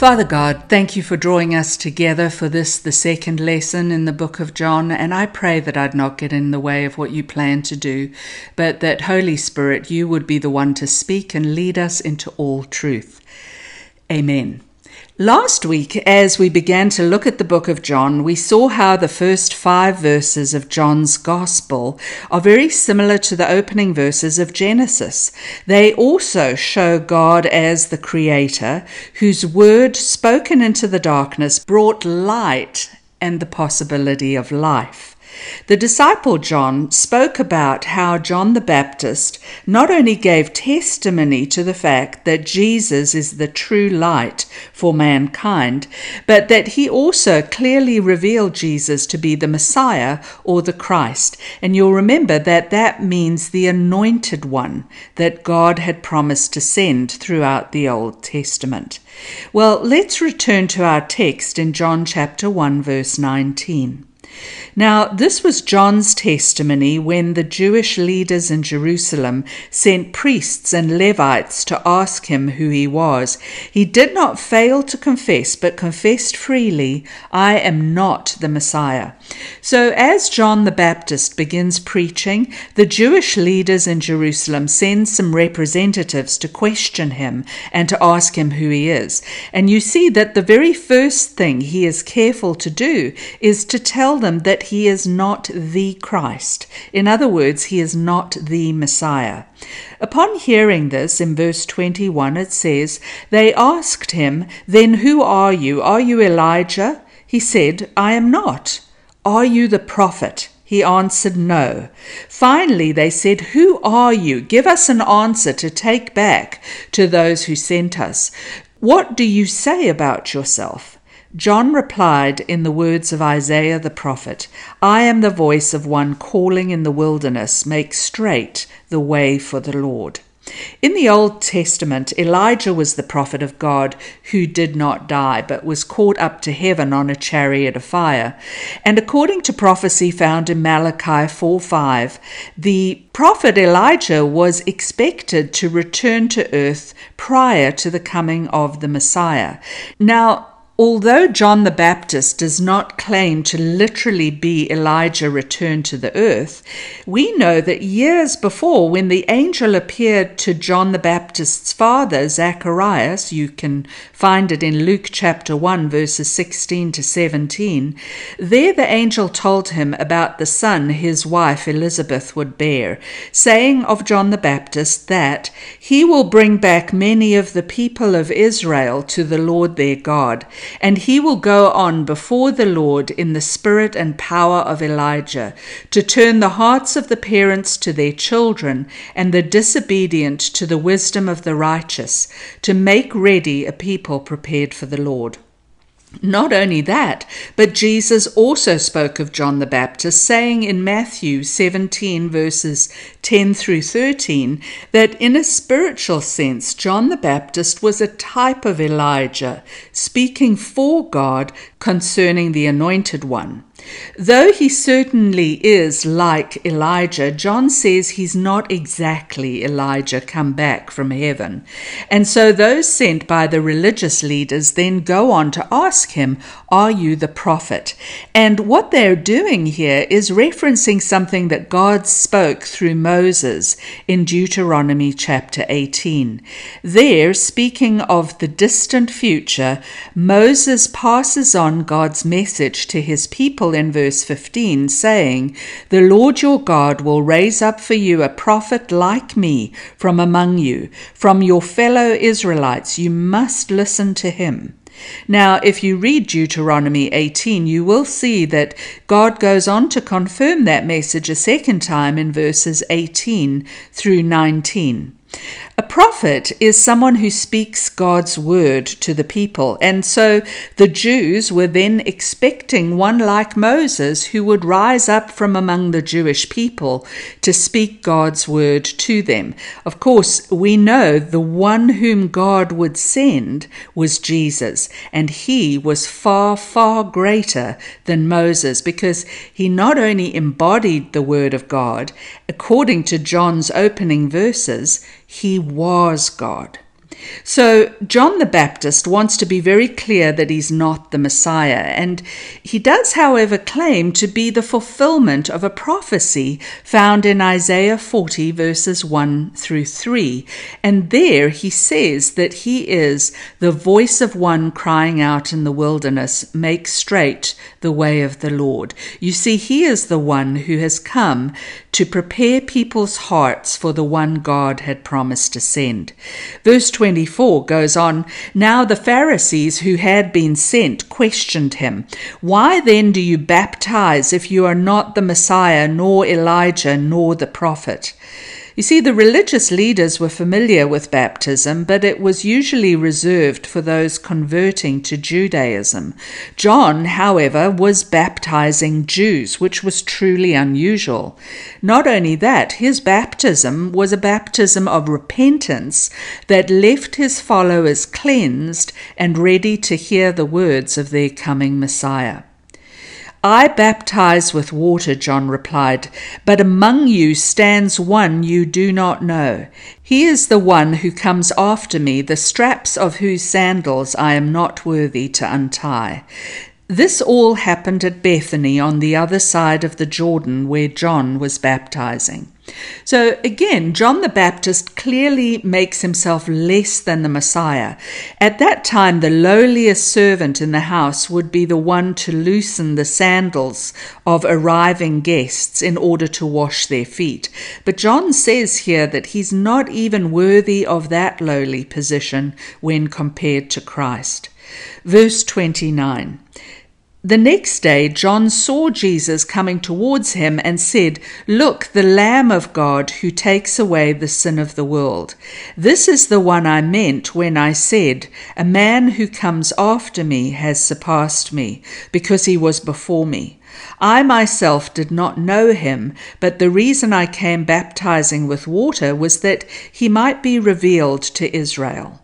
Father God, thank you for drawing us together for this, the second lesson in the book of John, and I pray that I'd not get in the way of what you plan to do, but that Holy Spirit, you would be the one to speak and lead us into all truth. Amen. Last week, as we began to look at the book of John, we saw how the first five verses of John's Gospel are very similar to the opening verses of Genesis. They also show God as the Creator, whose word spoken into the darkness brought light and the possibility of life. The disciple John spoke about how John the Baptist not only gave testimony to the fact that Jesus is the true light for mankind, but that he also clearly revealed Jesus to be the Messiah or the Christ. And you'll remember that that means the anointed one that God had promised to send throughout the Old Testament. Well, let's return to our text in John chapter 1, verse 19. Now, this was John's testimony when the Jewish leaders in Jerusalem sent priests and Levites to ask him who he was. He did not fail to confess, but confessed freely, I am not the Messiah. So, as John the Baptist begins preaching, the Jewish leaders in Jerusalem send some representatives to question him and to ask him who he is. And you see that the very first thing he is careful to do is to tell them that he is not the Christ. In other words, he is not the Messiah. Upon hearing this, in verse 21, it says, They asked him, Then who are you? Are you Elijah? He said, I am not. Are you the prophet? He answered, No. Finally, they said, Who are you? Give us an answer to take back to those who sent us. What do you say about yourself? John replied in the words of Isaiah the prophet I am the voice of one calling in the wilderness, make straight the way for the Lord. In the Old Testament, Elijah was the prophet of God who did not die, but was caught up to heaven on a chariot of fire. And according to prophecy found in Malachi 4 5, the prophet Elijah was expected to return to earth prior to the coming of the Messiah. Now, Although John the Baptist does not claim to literally be Elijah returned to the earth, we know that years before, when the angel appeared to John the Baptist's father, Zacharias, you can find it in Luke chapter 1, verses 16 to 17, there the angel told him about the son his wife Elizabeth would bear, saying of John the Baptist that he will bring back many of the people of Israel to the Lord their God and he will go on before the Lord in the spirit and power of Elijah, to turn the hearts of the parents to their children, and the disobedient to the wisdom of the righteous, to make ready a people prepared for the Lord. Not only that, but Jesus also spoke of John the Baptist, saying in Matthew 17, verses 10 through 13, that in a spiritual sense, John the Baptist was a type of Elijah, speaking for God concerning the Anointed One. Though he certainly is like Elijah, John says he's not exactly Elijah come back from heaven. And so those sent by the religious leaders then go on to ask him, Are you the prophet? And what they're doing here is referencing something that God spoke through Moses in Deuteronomy chapter 18. There, speaking of the distant future, Moses passes on God's message to his people in verse 15, saying, The Lord your God will raise up for you a prophet like me from among you, from your fellow Israelites. You must listen to him. Now, if you read Deuteronomy 18, you will see that God goes on to confirm that message a second time in verses 18 through 19. A prophet is someone who speaks God's word to the people, and so the Jews were then expecting one like Moses who would rise up from among the Jewish people to speak God's word to them. Of course, we know the one whom God would send was Jesus, and he was far, far greater than Moses because he not only embodied the word of God, according to John's opening verses, he was God. So, John the Baptist wants to be very clear that he's not the Messiah, and he does, however, claim to be the fulfillment of a prophecy found in Isaiah 40, verses 1 through 3. And there he says that he is the voice of one crying out in the wilderness, Make straight the way of the Lord. You see, he is the one who has come to prepare people's hearts for the one God had promised to send. Verse 24 goes on Now the Pharisees who had been sent questioned him, Why then do you baptize if you are not the Messiah, nor Elijah, nor the prophet? You see, the religious leaders were familiar with baptism, but it was usually reserved for those converting to Judaism. John, however, was baptizing Jews, which was truly unusual. Not only that, his baptism was a baptism of repentance that left his followers cleansed and ready to hear the words of their coming Messiah. I baptize with water, John replied, but among you stands one you do not know. He is the one who comes after me, the straps of whose sandals I am not worthy to untie. This all happened at Bethany on the other side of the Jordan where John was baptizing. So again, John the Baptist clearly makes himself less than the Messiah. At that time, the lowliest servant in the house would be the one to loosen the sandals of arriving guests in order to wash their feet. But John says here that he's not even worthy of that lowly position when compared to Christ. Verse 29. The next day, John saw Jesus coming towards him and said, Look, the Lamb of God who takes away the sin of the world. This is the one I meant when I said, A man who comes after me has surpassed me, because he was before me. I myself did not know him, but the reason I came baptizing with water was that he might be revealed to Israel.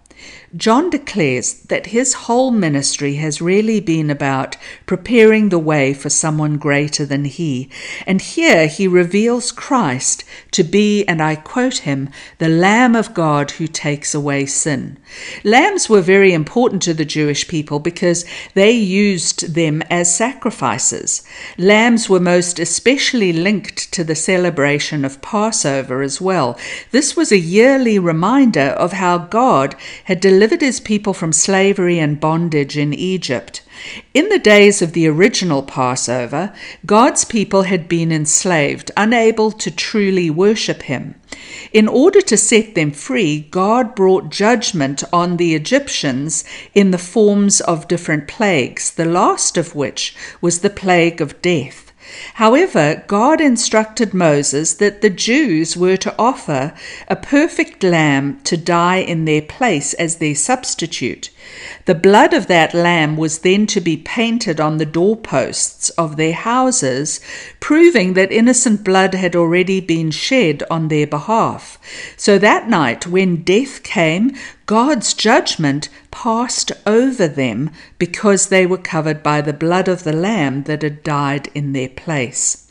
John declares that his whole ministry has really been about preparing the way for someone greater than he. And here he reveals Christ to be, and I quote him, the Lamb of God who takes away sin. Lambs were very important to the Jewish people because they used them as sacrifices. Lambs were most especially linked to the celebration of Passover as well. This was a yearly reminder of how God had delivered delivered his people from slavery and bondage in Egypt. In the days of the original Passover, God's people had been enslaved, unable to truly worship him. In order to set them free, God brought judgment on the Egyptians in the forms of different plagues, the last of which was the plague of death. However, God instructed Moses that the Jews were to offer a perfect lamb to die in their place as their substitute. The blood of that lamb was then to be painted on the doorposts of their houses, proving that innocent blood had already been shed on their behalf. So that night, when death came, God's judgment passed over them because they were covered by the blood of the lamb that had died in their place.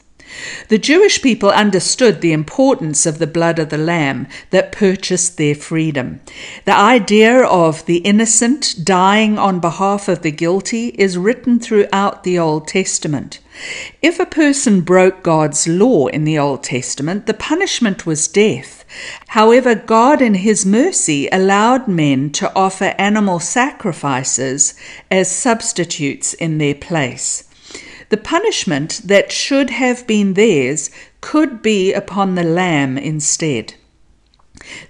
The Jewish people understood the importance of the blood of the Lamb that purchased their freedom. The idea of the innocent dying on behalf of the guilty is written throughout the Old Testament. If a person broke God's law in the Old Testament, the punishment was death. However, God in His mercy allowed men to offer animal sacrifices as substitutes in their place. The punishment that should have been theirs could be upon the lamb instead.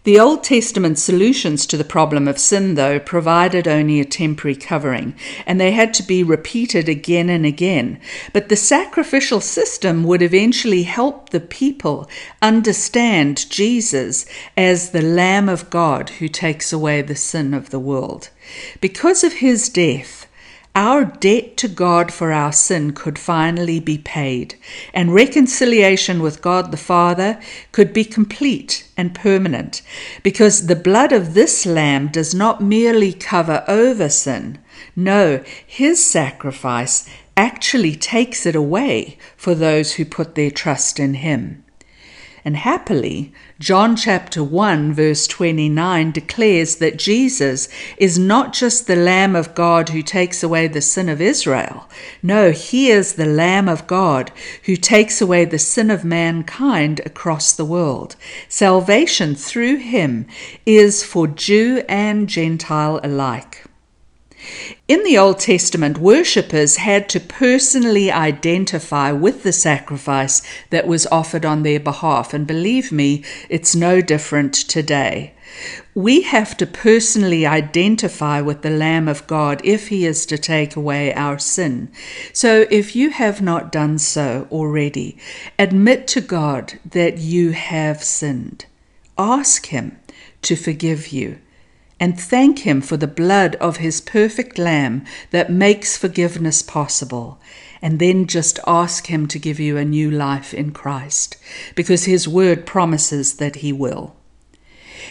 The Old Testament solutions to the problem of sin, though, provided only a temporary covering, and they had to be repeated again and again. But the sacrificial system would eventually help the people understand Jesus as the Lamb of God who takes away the sin of the world. Because of his death, our debt to God for our sin could finally be paid, and reconciliation with God the Father could be complete and permanent, because the blood of this Lamb does not merely cover over sin. No, his sacrifice actually takes it away for those who put their trust in him. And happily, John chapter 1, verse 29 declares that Jesus is not just the Lamb of God who takes away the sin of Israel. No, he is the Lamb of God who takes away the sin of mankind across the world. Salvation through him is for Jew and Gentile alike. In the Old Testament, worshippers had to personally identify with the sacrifice that was offered on their behalf, and believe me, it's no different today. We have to personally identify with the Lamb of God if He is to take away our sin. So if you have not done so already, admit to God that you have sinned. Ask Him to forgive you and thank Him for the blood of His perfect Lamb that makes forgiveness possible. And then just ask Him to give you a new life in Christ, because His word promises that He will.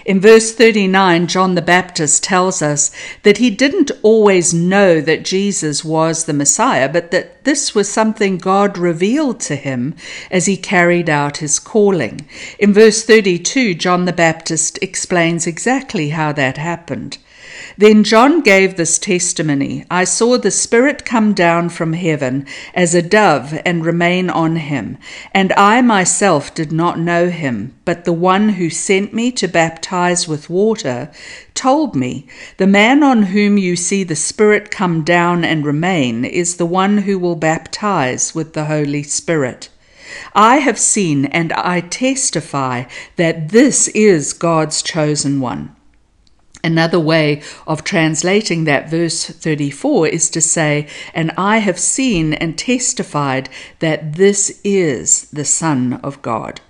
In verse 39, John the Baptist tells us that he didn't always know that Jesus was the Messiah, but that this was something God revealed to him as he carried out his calling. In verse 32, John the Baptist explains exactly how that happened. Then John gave this testimony I saw the Spirit come down from heaven as a dove and remain on him. And I myself did not know him, but the one who sent me to baptize with water told me, The man on whom you see the Spirit come down and remain is the one who will baptize with the Holy Spirit. I have seen and I testify that this is God's chosen one. Another way of translating that verse 34 is to say, And I have seen and testified that this is the Son of God.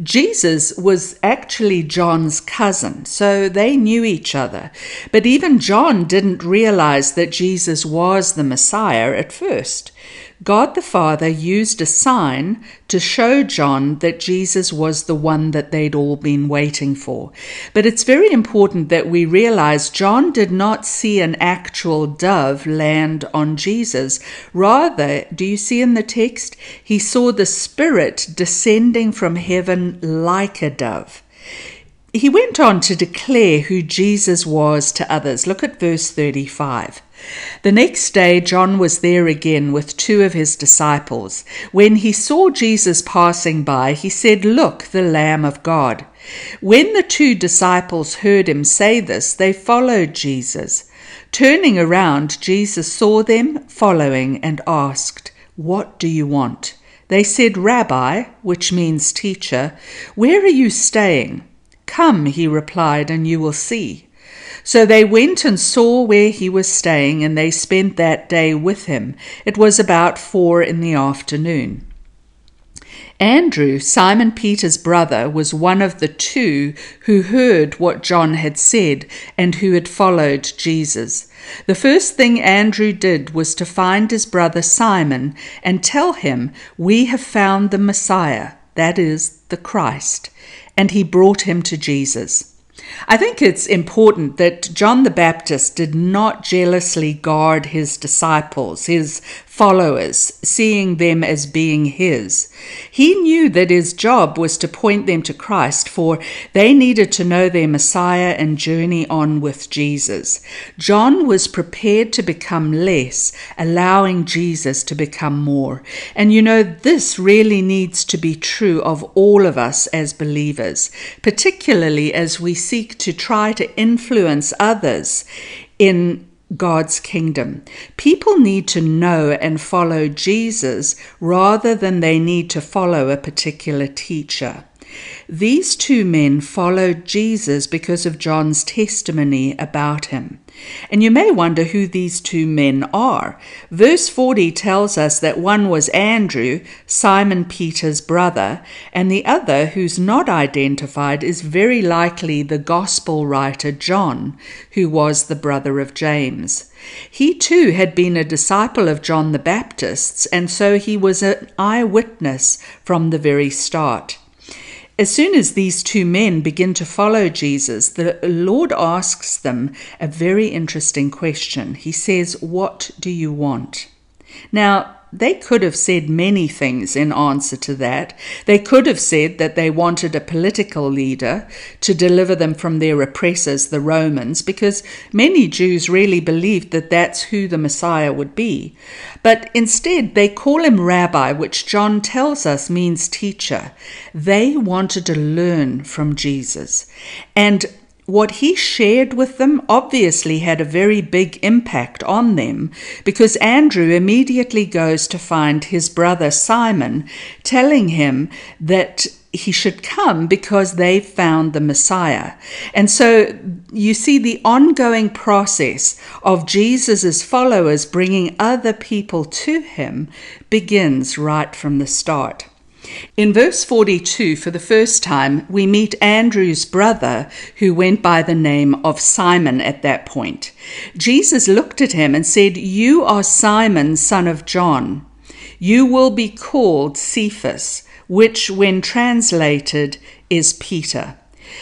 Jesus was actually John's cousin, so they knew each other. But even John didn't realize that Jesus was the Messiah at first. God the Father used a sign to show John that Jesus was the one that they'd all been waiting for. But it's very important that we realize John did not see an actual dove land on Jesus. Rather, do you see in the text? He saw the Spirit descending from heaven like a dove. He went on to declare who Jesus was to others. Look at verse 35. The next day, John was there again with two of his disciples. When he saw Jesus passing by, he said, Look, the Lamb of God. When the two disciples heard him say this, they followed Jesus. Turning around, Jesus saw them following and asked, What do you want? They said, Rabbi, which means teacher, where are you staying? Come, he replied, and you will see. So they went and saw where he was staying, and they spent that day with him. It was about four in the afternoon. Andrew, Simon Peter's brother, was one of the two who heard what John had said and who had followed Jesus. The first thing Andrew did was to find his brother Simon and tell him, We have found the Messiah, that is, the Christ. And he brought him to Jesus. I think it's important that John the Baptist did not jealously guard his disciples, his followers, seeing them as being his. He knew that his job was to point them to Christ, for they needed to know their Messiah and journey on with Jesus. John was prepared to become less, allowing Jesus to become more. And you know, this really needs to be true of all of us as believers, particularly as we seek to try to influence others in God's kingdom. People need to know and follow Jesus rather than they need to follow a particular teacher. These two men followed Jesus because of John's testimony about him. And you may wonder who these two men are. Verse 40 tells us that one was Andrew, Simon Peter's brother, and the other, who's not identified, is very likely the gospel writer John, who was the brother of James. He too had been a disciple of John the Baptist's, and so he was an eyewitness from the very start. As soon as these two men begin to follow Jesus, the Lord asks them a very interesting question. He says, What do you want? Now, they could have said many things in answer to that. They could have said that they wanted a political leader to deliver them from their oppressors, the Romans, because many Jews really believed that that's who the Messiah would be. But instead, they call him rabbi, which John tells us means teacher. They wanted to learn from Jesus. And what he shared with them obviously had a very big impact on them because Andrew immediately goes to find his brother Simon, telling him that he should come because they found the Messiah. And so you see the ongoing process of Jesus' followers bringing other people to him begins right from the start. In verse 42, for the first time, we meet Andrew's brother, who went by the name of Simon at that point. Jesus looked at him and said, You are Simon, son of John. You will be called Cephas, which, when translated, is Peter.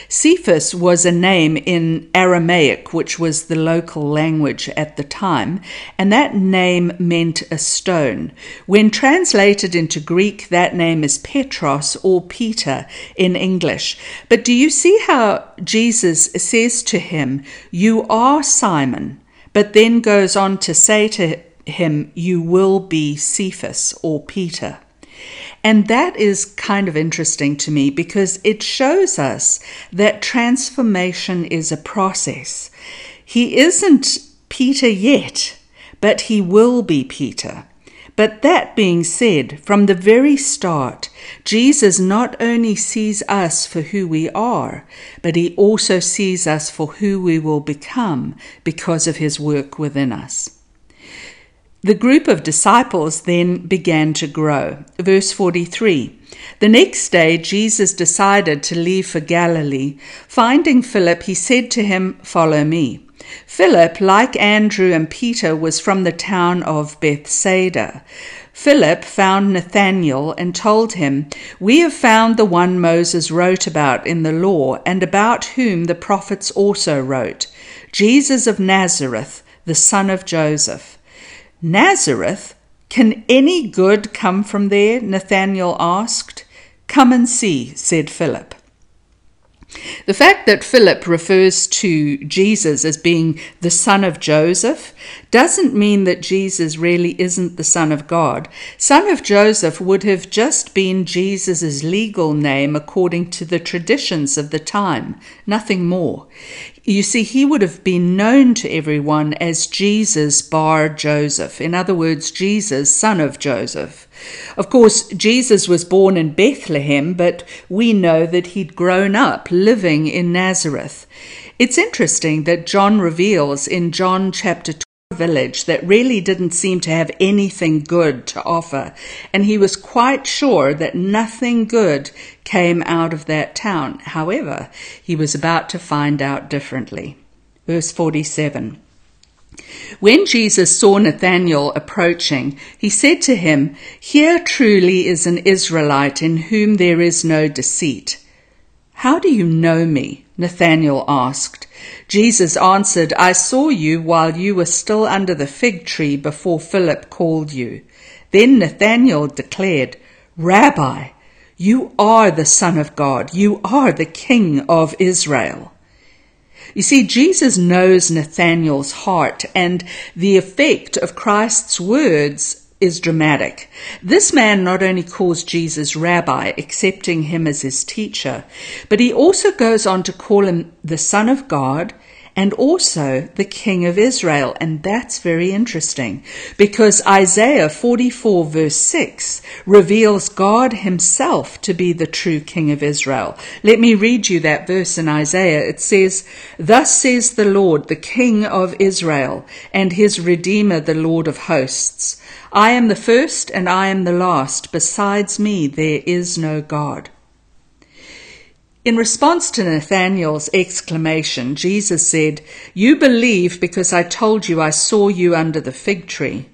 Cephas was a name in Aramaic, which was the local language at the time, and that name meant a stone. When translated into Greek, that name is Petros or Peter in English. But do you see how Jesus says to him, You are Simon, but then goes on to say to him, You will be Cephas or Peter. And that is kind of interesting to me because it shows us that transformation is a process. He isn't Peter yet, but he will be Peter. But that being said, from the very start, Jesus not only sees us for who we are, but he also sees us for who we will become because of his work within us. The group of disciples then began to grow. Verse 43 The next day, Jesus decided to leave for Galilee. Finding Philip, he said to him, Follow me. Philip, like Andrew and Peter, was from the town of Bethsaida. Philip found Nathanael and told him, We have found the one Moses wrote about in the law, and about whom the prophets also wrote, Jesus of Nazareth, the son of Joseph. Nazareth? Can any good come from there? Nathanael asked. Come and see, said Philip. The fact that Philip refers to Jesus as being the son of Joseph doesn't mean that Jesus really isn't the son of God. Son of Joseph would have just been Jesus' legal name according to the traditions of the time, nothing more. You see, he would have been known to everyone as Jesus bar Joseph, in other words, Jesus, son of Joseph. Of course, Jesus was born in Bethlehem, but we know that he'd grown up living in Nazareth. It's interesting that John reveals in John chapter village that really didn't seem to have anything good to offer, and he was quite sure that nothing good came out of that town. However, he was about to find out differently. Verse 47. When Jesus saw Nathanael approaching, he said to him, Here truly is an Israelite in whom there is no deceit. How do you know me? Nathanael asked. Jesus answered, I saw you while you were still under the fig tree before Philip called you. Then Nathanael declared, Rabbi, you are the Son of God. You are the King of Israel. You see, Jesus knows Nathanael's heart, and the effect of Christ's words is dramatic. This man not only calls Jesus rabbi, accepting him as his teacher, but he also goes on to call him the Son of God and also the King of Israel. And that's very interesting because Isaiah 44 verse 6 reveals God himself to be the true King of Israel. Let me read you that verse in Isaiah. It says, Thus says the Lord, the King of Israel, and his Redeemer, the Lord of hosts. I am the first and I am the last. Besides me, there is no God. In response to Nathanael's exclamation, Jesus said, You believe because I told you I saw you under the fig tree.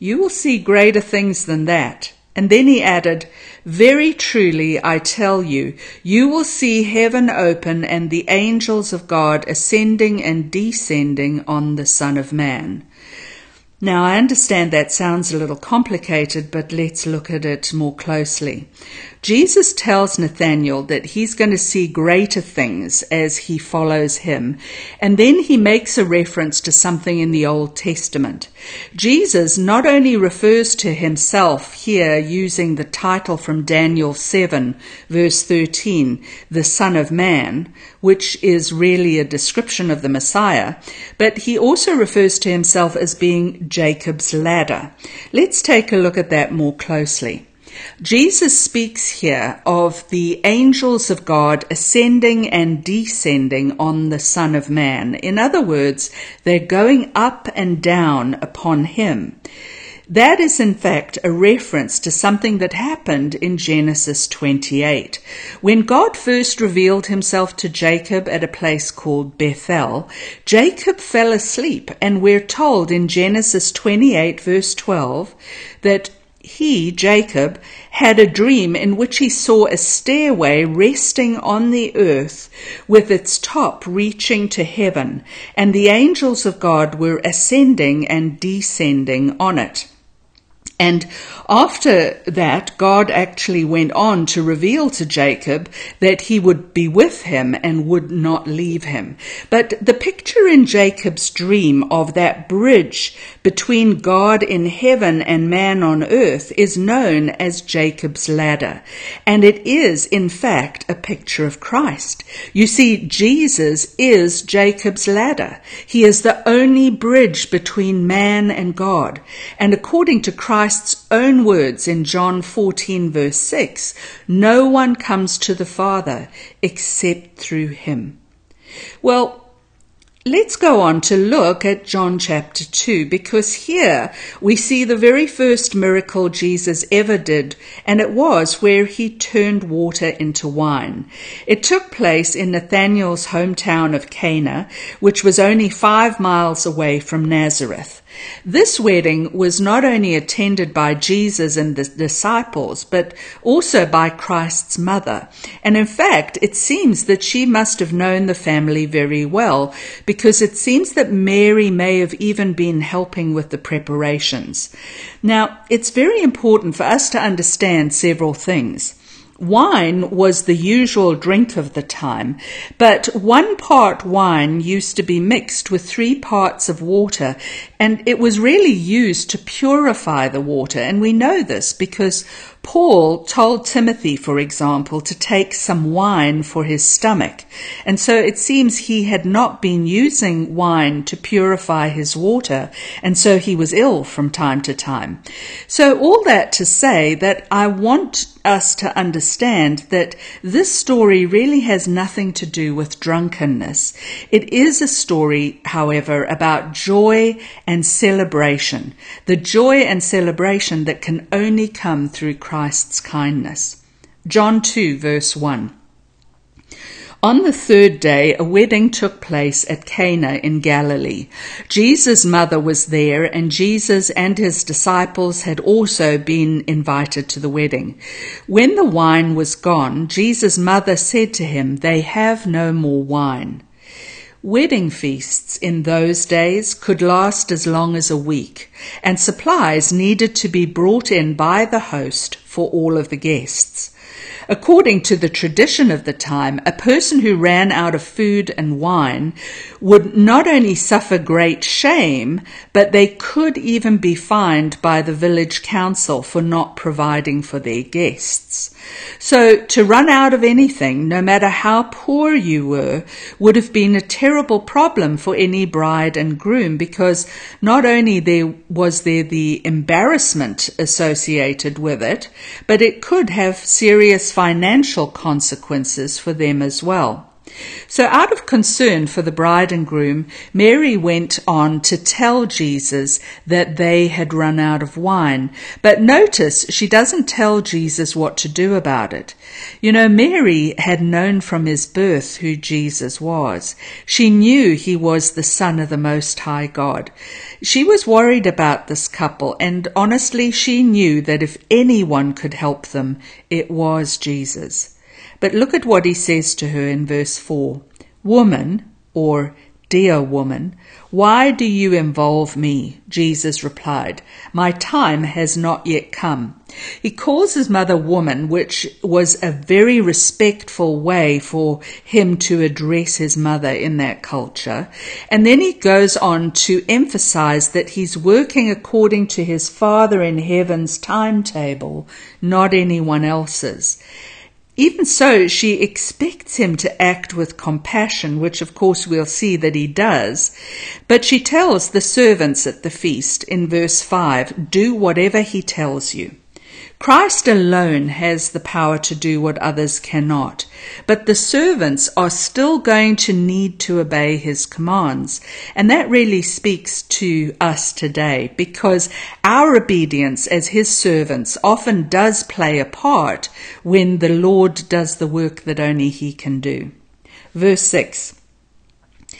You will see greater things than that. And then he added, Very truly I tell you, you will see heaven open and the angels of God ascending and descending on the Son of Man. Now, I understand that sounds a little complicated, but let's look at it more closely. Jesus tells Nathanael that he's going to see greater things as he follows him, and then he makes a reference to something in the Old Testament. Jesus not only refers to himself here using the title from Daniel 7, verse 13, the Son of Man, which is really a description of the Messiah, but he also refers to himself as being Jacob's ladder. Let's take a look at that more closely. Jesus speaks here of the angels of God ascending and descending on the Son of Man. In other words, they're going up and down upon him. That is, in fact, a reference to something that happened in Genesis 28. When God first revealed himself to Jacob at a place called Bethel, Jacob fell asleep, and we're told in Genesis 28, verse 12, that he, Jacob, had a dream in which he saw a stairway resting on the earth with its top reaching to heaven, and the angels of God were ascending and descending on it. And after that, God actually went on to reveal to Jacob that he would be with him and would not leave him. But the picture in Jacob's dream of that bridge between God in heaven and man on earth is known as Jacob's ladder. And it is, in fact, a picture of Christ. You see, Jesus is Jacob's ladder. He is the only bridge between man and God. And according to Christ, Christ's own words in John 14, verse 6 No one comes to the Father except through him. Well, Let's go on to look at John chapter 2 because here we see the very first miracle Jesus ever did, and it was where he turned water into wine. It took place in Nathanael's hometown of Cana, which was only five miles away from Nazareth. This wedding was not only attended by Jesus and the disciples, but also by Christ's mother. And in fact, it seems that she must have known the family very well, because it seems that Mary may have even been helping with the preparations. Now, it's very important for us to understand several things. Wine was the usual drink of the time, but one part wine used to be mixed with three parts of water, and it was really used to purify the water. And we know this because Paul told Timothy, for example, to take some wine for his stomach. And so it seems he had not been using wine to purify his water, and so he was ill from time to time. So all that to say that I want us to understand that this story really has nothing to do with drunkenness. It is a story, however, about joy and celebration. The joy and celebration that can only come through Christ's kindness. John 2 verse 1. On the third day, a wedding took place at Cana in Galilee. Jesus' mother was there, and Jesus and his disciples had also been invited to the wedding. When the wine was gone, Jesus' mother said to him, They have no more wine. Wedding feasts in those days could last as long as a week, and supplies needed to be brought in by the host for all of the guests. According to the tradition of the time, a person who ran out of food and wine would not only suffer great shame, but they could even be fined by the village council for not providing for their guests. So to run out of anything, no matter how poor you were, would have been a terrible problem for any bride and groom because not only there was there the embarrassment associated with it, but it could have serious financial consequences for them as well. So, out of concern for the bride and groom, Mary went on to tell Jesus that they had run out of wine. But notice she doesn't tell Jesus what to do about it. You know, Mary had known from his birth who Jesus was. She knew he was the Son of the Most High God. She was worried about this couple, and honestly, she knew that if anyone could help them, it was Jesus. But look at what he says to her in verse 4 Woman, or Dear woman, why do you involve me? Jesus replied, My time has not yet come. He calls his mother woman, which was a very respectful way for him to address his mother in that culture. And then he goes on to emphasize that he's working according to his Father in heaven's timetable, not anyone else's. Even so, she expects him to act with compassion, which of course we'll see that he does. But she tells the servants at the feast in verse 5 do whatever he tells you. Christ alone has the power to do what others cannot, but the servants are still going to need to obey his commands. And that really speaks to us today because our obedience as his servants often does play a part when the Lord does the work that only he can do. Verse 6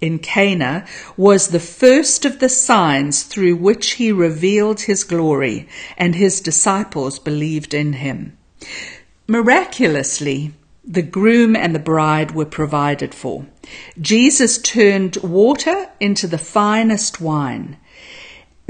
in Cana was the first of the signs through which he revealed his glory, and his disciples believed in him. Miraculously, the groom and the bride were provided for. Jesus turned water into the finest wine.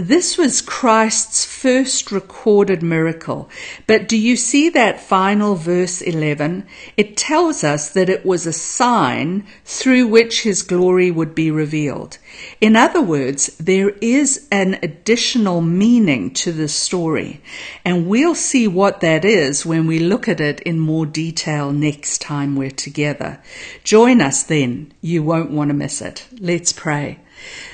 This was Christ's first recorded miracle. But do you see that final verse 11? It tells us that it was a sign through which his glory would be revealed. In other words, there is an additional meaning to this story, and we'll see what that is when we look at it in more detail next time we're together. Join us then. You won't want to miss it. Let's pray.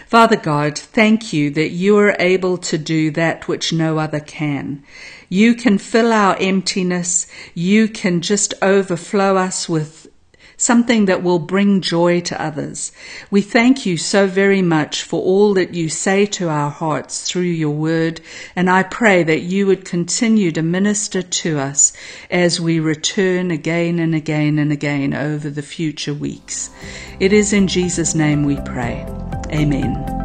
Father God, thank you that you are able to do that which no other can. You can fill our emptiness. You can just overflow us with something that will bring joy to others. We thank you so very much for all that you say to our hearts through your word, and I pray that you would continue to minister to us as we return again and again and again over the future weeks. It is in Jesus' name we pray. Amen.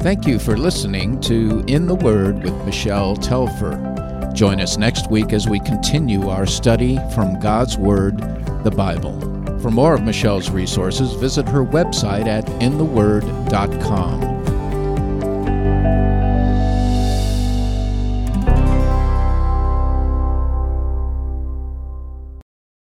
Thank you for listening to In the Word with Michelle Telfer. Join us next week as we continue our study from God's Word, the Bible. For more of Michelle's resources, visit her website at intheword.com.